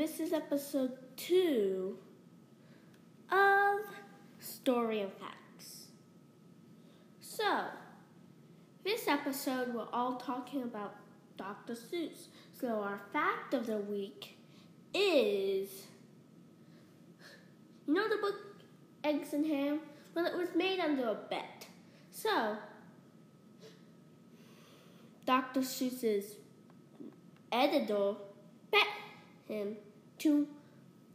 this is episode two of Story and Facts. So, this episode we're all talking about Dr. Seuss. So, our fact of the week is you know the book Eggs and Ham? Well, it was made under a bet. So, Dr. Seuss's editor bet him to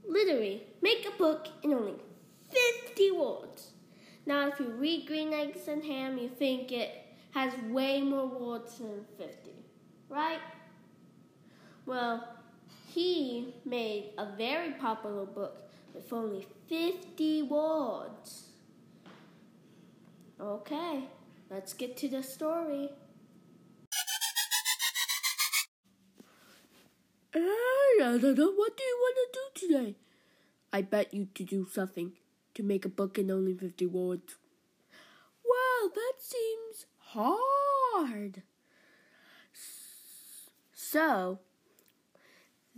literally make a book in only 50 words. Now, if you read Green Eggs and Ham, you think it has way more words than 50, right? Well, he made a very popular book with only 50 words. Okay, let's get to the story. I don't know. What do you want to do today? I bet you to do something to make a book in only 50 words. Well, that seems hard. So,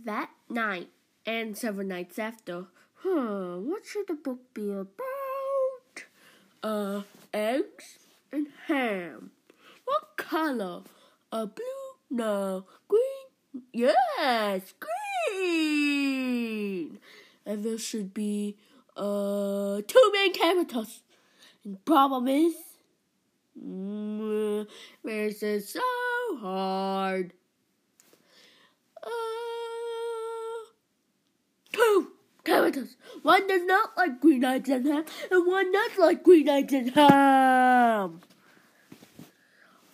that night and several nights after, huh, what should the book be about? Uh, eggs and ham. What color? A blue? No, green? Yes, green. And there should be uh two main characters. And the problem is, mm, this is so hard. Uh, two characters. One does not like green eggs and ham, and one does like green eggs and ham.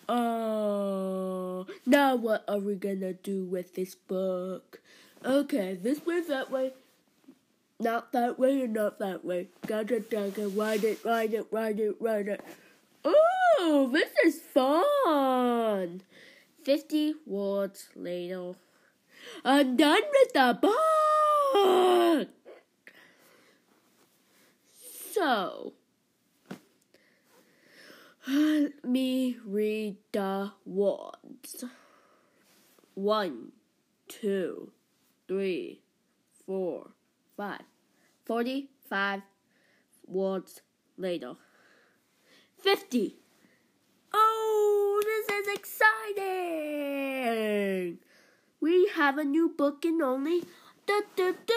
Oh, now what are we gonna do with this book? Okay, this way, that way, not that way, not that way. Gotta, gotta, write it, write it, write it, write it. Oh, this is fun! 50 words later. I'm done with the book! So, let me read the words. One, two, three, four, five. Forty-five words later. Fifty. Oh, this is exciting! We have a new book in only da, da, da,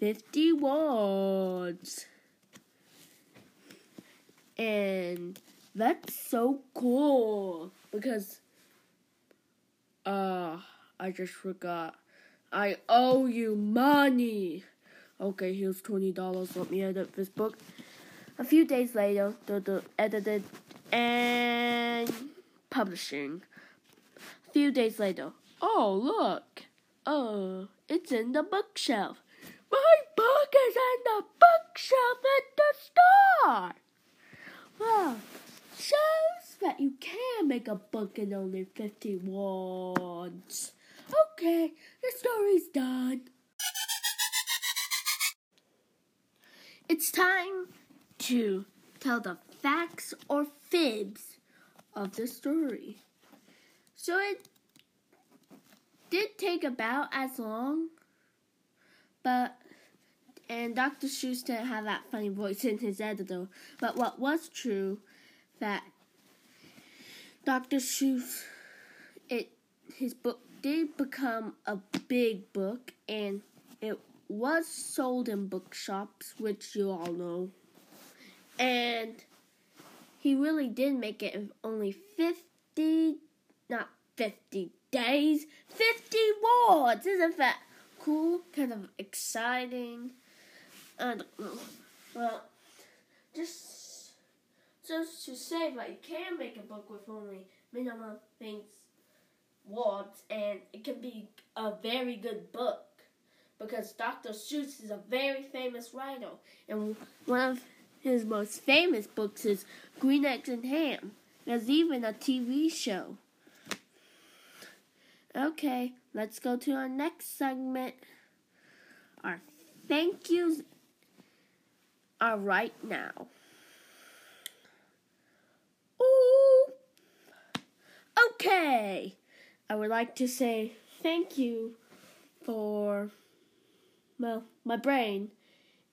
50 words. And that's so cool because uh I just forgot. I owe you money. Okay, here's twenty dollars. Let me edit this book. A few days later, the, the edited and publishing. A few days later. Oh look. Oh, it's in the bookshelf. My book is in the bookshelf at the store. Wow, shows that you can make a book in only 50 words. Okay, the story's done. It's time to tell the facts or fibs of the story. So it did take about as long, but and Dr. Didn't have that funny voice in his editor. But what was true that Dr. Seuss, it his book did become a big book, and it was sold in bookshops, which you all know. And he really did make it in only fifty, not fifty days, fifty words. Isn't that cool? Kind of exciting. I don't know. Well, just just to say that you can make a book with only minimum things words and it can be a very good book because Dr. Seuss is a very famous writer and one of his most famous books is Green Eggs and Ham. There's even a TV show. Okay, let's go to our next segment. Our thank yous are right now. Ooh. Okay. I would like to say thank you for, well, my brain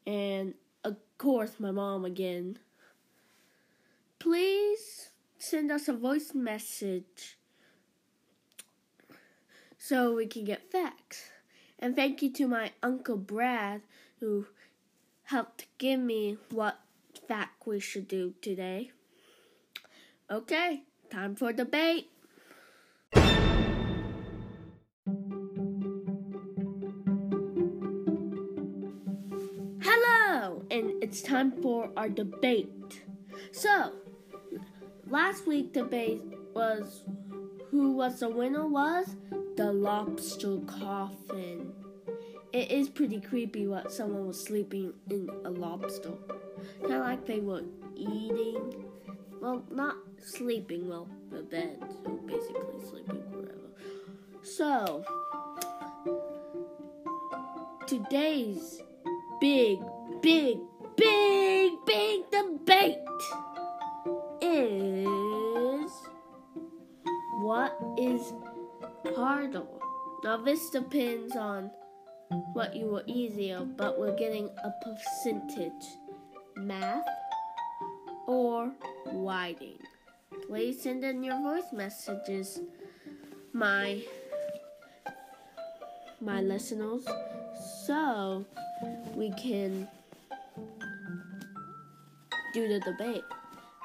and, of course, my mom again. Please send us a voice message so we can get facts. And thank you to my Uncle Brad who helped give me what fact we should do today. Okay, time for debate. It's time for our debate. So, last week debate was who was the winner was the lobster coffin. It is pretty creepy what someone was sleeping in a lobster. Kind of like they were eating. Well, not sleeping, well, the bed. So basically sleeping forever. So, today's big, big, big, big debate is what is harder? Now, this depends on what you were easier, but we're getting a percentage. Math or writing. Please send in your voice messages, my my listeners, so we can do the debate.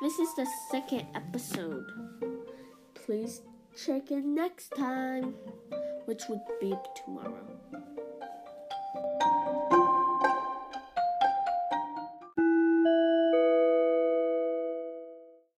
This is the second episode. Please check in next time, which would be tomorrow.